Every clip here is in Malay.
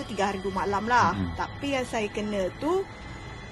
tu tiga hari dua malam lah. Mm-hmm. Tapi yang saya kena tu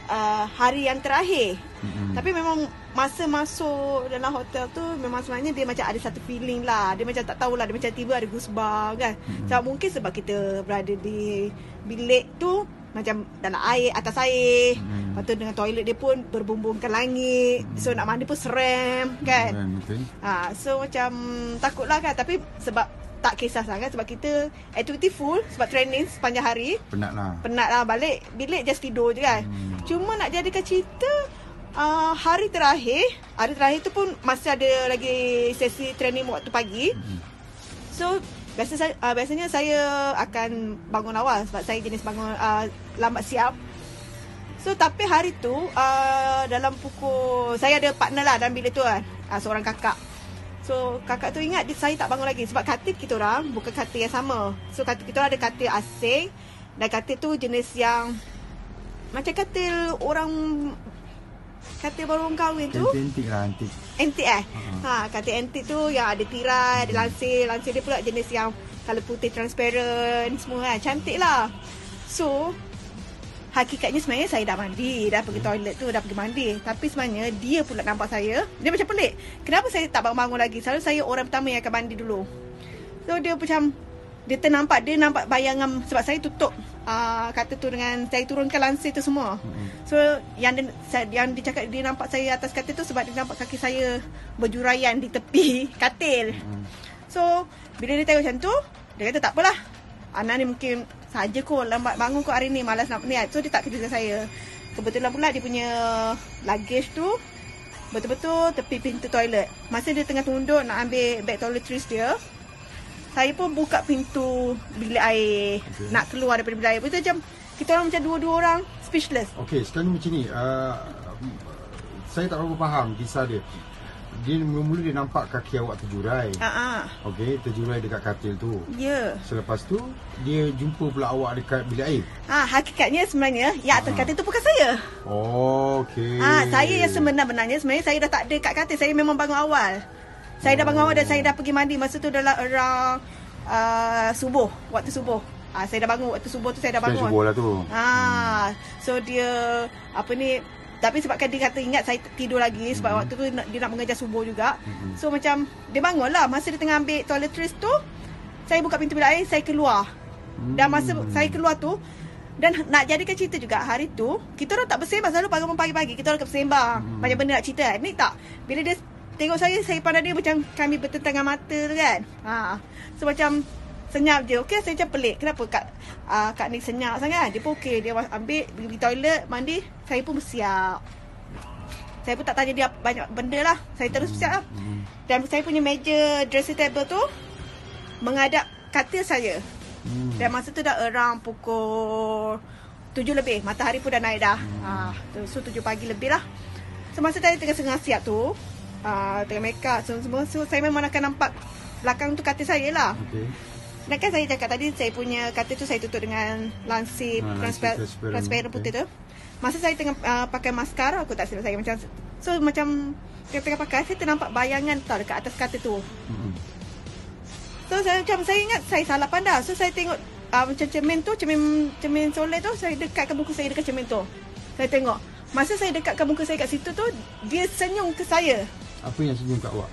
uh, hari yang terakhir. Mm-hmm. Tapi memang masa masuk dalam hotel tu memang sebenarnya dia macam ada satu feeling lah. Dia macam tak tahulah dia macam tiba ada goosebumps kan. Mm-hmm. Sebab mungkin sebab kita berada di bilik tu macam dalam air atas air hmm. lepas tu dengan toilet dia pun berbumbung ke langit hmm. so nak mandi pun seram kan hmm, ha, so macam takutlah kan tapi sebab tak kisah sangat sebab kita activity full sebab training sepanjang hari penat lah penat lah balik bilik just tidur je kan hmm. cuma nak jadikan cerita uh, hari terakhir hari terakhir tu pun masih ada lagi sesi training waktu pagi hmm. so Biasa saya, uh, biasanya saya akan bangun awal sebab saya jenis bangun uh, lambat siap. So tapi hari tu uh, dalam pukul saya ada partner lah dalam bilik tu kan. Uh, seorang kakak. So kakak tu ingat dia, saya tak bangun lagi sebab katil kita orang bukan katil yang sama. So katil kita orang ada katil asing dan katil tu jenis yang macam katil orang katil baru orang kahwin tu. Antik lah, antik. Antik eh? Uh-huh. Ha, katil antik tu yang ada tirai, ada lansir. Lansir dia pula jenis yang kalau putih transparent semua kan. Cantik lah. So, hakikatnya sebenarnya saya dah mandi. Dah pergi toilet tu, dah pergi mandi. Tapi sebenarnya dia pula nampak saya. Dia macam pelik. Kenapa saya tak bangun-bangun lagi? Selalu saya orang pertama yang akan mandi dulu. So, dia macam dia ternampak dia nampak bayangan sebab saya tutup uh, kata tu dengan saya turunkan lansir tu semua. So yang dia, yang dia cakap dia nampak saya atas katil tu sebab dia nampak kaki saya berjuraian di tepi katil. So bila dia tengok macam tu dia kata tak apalah. Ana ni mungkin saja kau lambat bangun kau hari ni malas nak ni. So dia tak kerja saya. Kebetulan pula dia punya luggage tu betul-betul tepi pintu toilet. Masa dia tengah tunduk nak ambil bag toiletries dia, saya pun buka pintu bilik air okay. nak keluar daripada bilik air. Betul macam kita orang macam dua-dua orang speechless. Okey, sekarang macam ni. Uh, saya tak berapa faham kisah dia. Dia mula-mula dia nampak kaki awak terjurai. Ha ah. Okey, terjurai dekat katil tu. Ya. Yeah. Selepas tu dia jumpa pula awak dekat bilik air. Ah, ha, hakikatnya sebenarnya yang atas ha. katil tu bukan saya. Oh, okey. Ah, ha, saya yang sebenar-benarnya sebenarnya saya dah tak ada kat katil. Saya memang bangun awal. Saya dah bangun awal dan saya dah pergi mandi masa tu dalam around uh, subuh, waktu subuh. Ah saya dah bangun waktu subuh tu saya dah bangun. Subuh lah tu. Ah hmm. so dia apa ni tapi sebabkan dia kata ingat saya tidur lagi sebab hmm. waktu tu dia nak mengajar subuh juga. Hmm. So macam dia bangun lah masa dia tengah ambil toiletries tu saya buka pintu bilik air saya keluar. Hmm. Dan masa saya keluar tu dan nak jadikan cerita juga hari tu kita orang tak bersembang selalu pagi-pagi kita orang bersembang hmm. banyak benda nak cerita ni tak bila dia tengok saya saya pandang dia macam kami bertentangan mata tu kan. Ha. So macam senyap je. Okey saya macam pelik. Kenapa kak uh, kak ni senyap sangat? Dia pun okey. Dia ambil pergi toilet, mandi, saya pun bersiap. Saya pun tak tanya dia banyak benda lah. Saya terus bersiap lah. Dan saya punya meja dressing table tu menghadap katil saya. Dan masa tu dah around pukul tujuh lebih. Matahari pun dah naik dah. Ha, so tujuh pagi lebih lah. So masa tadi tengah-tengah siap tu, uh, tengah make up semua, semua. So saya memang akan nampak belakang tu katil saya lah. Okay. Dan kan saya cakap tadi saya punya katil tu saya tutup dengan lansip ha, transparent, transparent putih tu. Masa saya tengah uh, pakai maskara aku tak silap saya macam so macam tengah-tengah pakai saya ternampak bayangan tau dekat atas katil tu. Mm-hmm. So saya macam saya ingat saya salah pandang. So saya tengok uh, macam cermin tu cermin cermin solat tu saya dekatkan muka saya dekat cermin tu. Saya tengok Masa saya dekatkan muka saya kat situ tu Dia senyum ke saya apa yang senyum kat awak?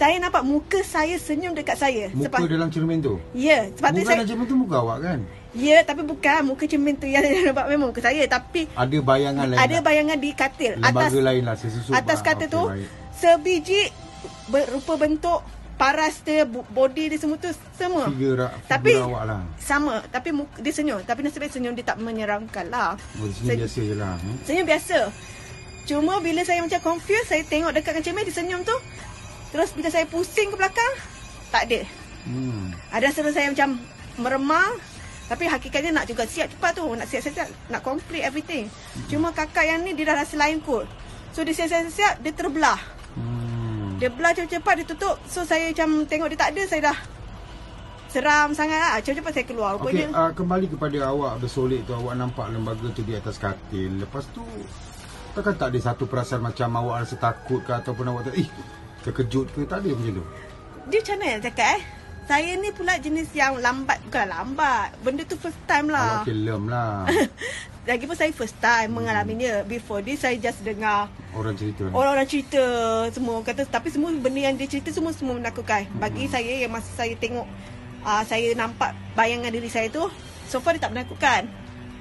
Saya nampak muka saya senyum dekat saya. Muka sebab, dalam cermin tu? Ya. Sebab muka dalam cermin tu muka awak kan? Ya, tapi bukan muka cermin tu yang nampak memang muka saya. Tapi... Ada bayangan lain Ada bayangan di katil. Lembaga atas, lain lah, sesusu. Atas katil okay, tu, baik. sebiji berupa bentuk paras dia, body dia semua tu semua. Figure tapi, awak lah. Sama, tapi muka, dia senyum. Tapi nasibnya senyum dia tak menyerangkan lah. Oh, senyum biasa je lah. Hmm? Senyum biasa. Cuma bila saya macam confused, saya tengok dekat dengan cermin, dia senyum tu. Terus bila saya pusing ke belakang, tak ada. Hmm. Ada rasa saya macam meremang. Tapi hakikatnya nak juga siap cepat tu. Nak siap-siap, nak complete everything. Hmm. Cuma kakak yang ni, dia dah rasa lain kot. So dia siap-siap, dia terbelah. Hmm. Dia belah cepat-cepat, dia tutup. So saya macam tengok dia tak ada, saya dah seram sangat lah. Cepat-cepat saya keluar. Okay, uh, kembali kepada awak bersolek tu, awak nampak lembaga tu di atas katil. Lepas tu, Takkan tak ada satu perasaan macam awak rasa takut ke ataupun awak tak, eh, terkejut ke? Tak ada macam tu? Dia macam mana cakap eh? saya ni pula jenis yang lambat bukan lambat benda tu first time lah awak film lah lagi pun saya first time hmm. mengalaminya before this saya just dengar orang cerita orang-orang cerita semua kata tapi semua benda yang dia cerita semua semua menakutkan bagi hmm. saya yang masa saya tengok uh, saya nampak bayangan diri saya tu so far dia tak menakutkan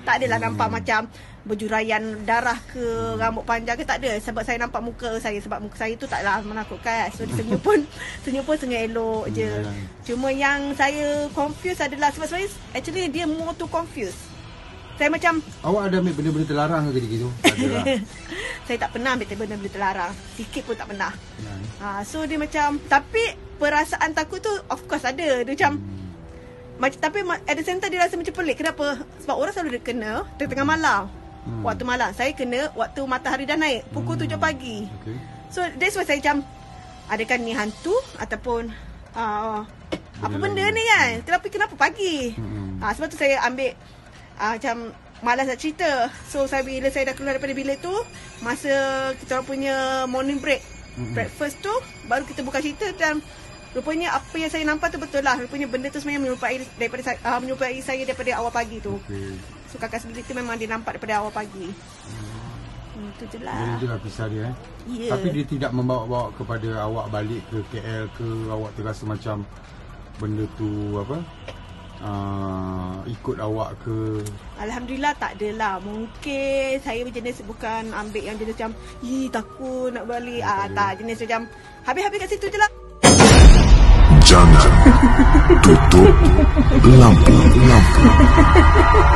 tak adalah hmm. nampak macam berjuraian darah ke rambut panjang ke tak ada. Sebab saya nampak muka saya sebab muka saya tu taklah menakutkan. So dia senyum pun senyum pun sangat elok je. Cuma yang saya confuse adalah sebab saya actually dia more to confuse saya macam awak ada ambil benda-benda terlarang ke gitu? Lah. saya tak pernah ambil benda-benda terlarang. Sikit pun tak pernah. Ha, so dia macam tapi perasaan takut tu of course ada. Dia macam hmm. Macam, tapi at the same time dia rasa macam pelik Kenapa? Sebab orang selalu dia kena Tengah-tengah malam hmm. waktu malam. Saya kena waktu matahari dah naik pukul hmm. 7 pagi. Okay. So that's why saya macam adakah ni hantu ataupun uh, apa benda ni kan? Kenapa kenapa pagi? Hmm. Uh, sebab tu saya ambil uh, macam malas nak cerita. So saya bila saya dah keluar daripada bilik tu, masa kita orang punya morning break, hmm. breakfast tu baru kita buka cerita dan Rupanya apa yang saya nampak tu betul lah. Rupanya benda tu sebenarnya menyerupai daripada saya, uh, menyerupai saya daripada awal pagi tu. Okay. So kakak sendiri tu memang dia nampak daripada awal pagi. Hmm. Itu je lah. Jadi itulah pisah dia eh. Yeah. Tapi dia tidak membawa-bawa kepada awak balik ke KL ke awak terasa macam benda tu apa? Uh, ikut awak ke Alhamdulillah tak adalah Mungkin saya jenis bukan ambil yang jenis macam Ih takut nak balik ah, Tak jenis macam Habis-habis kat situ je lah Jana, Tutu, Lampu, Lampu.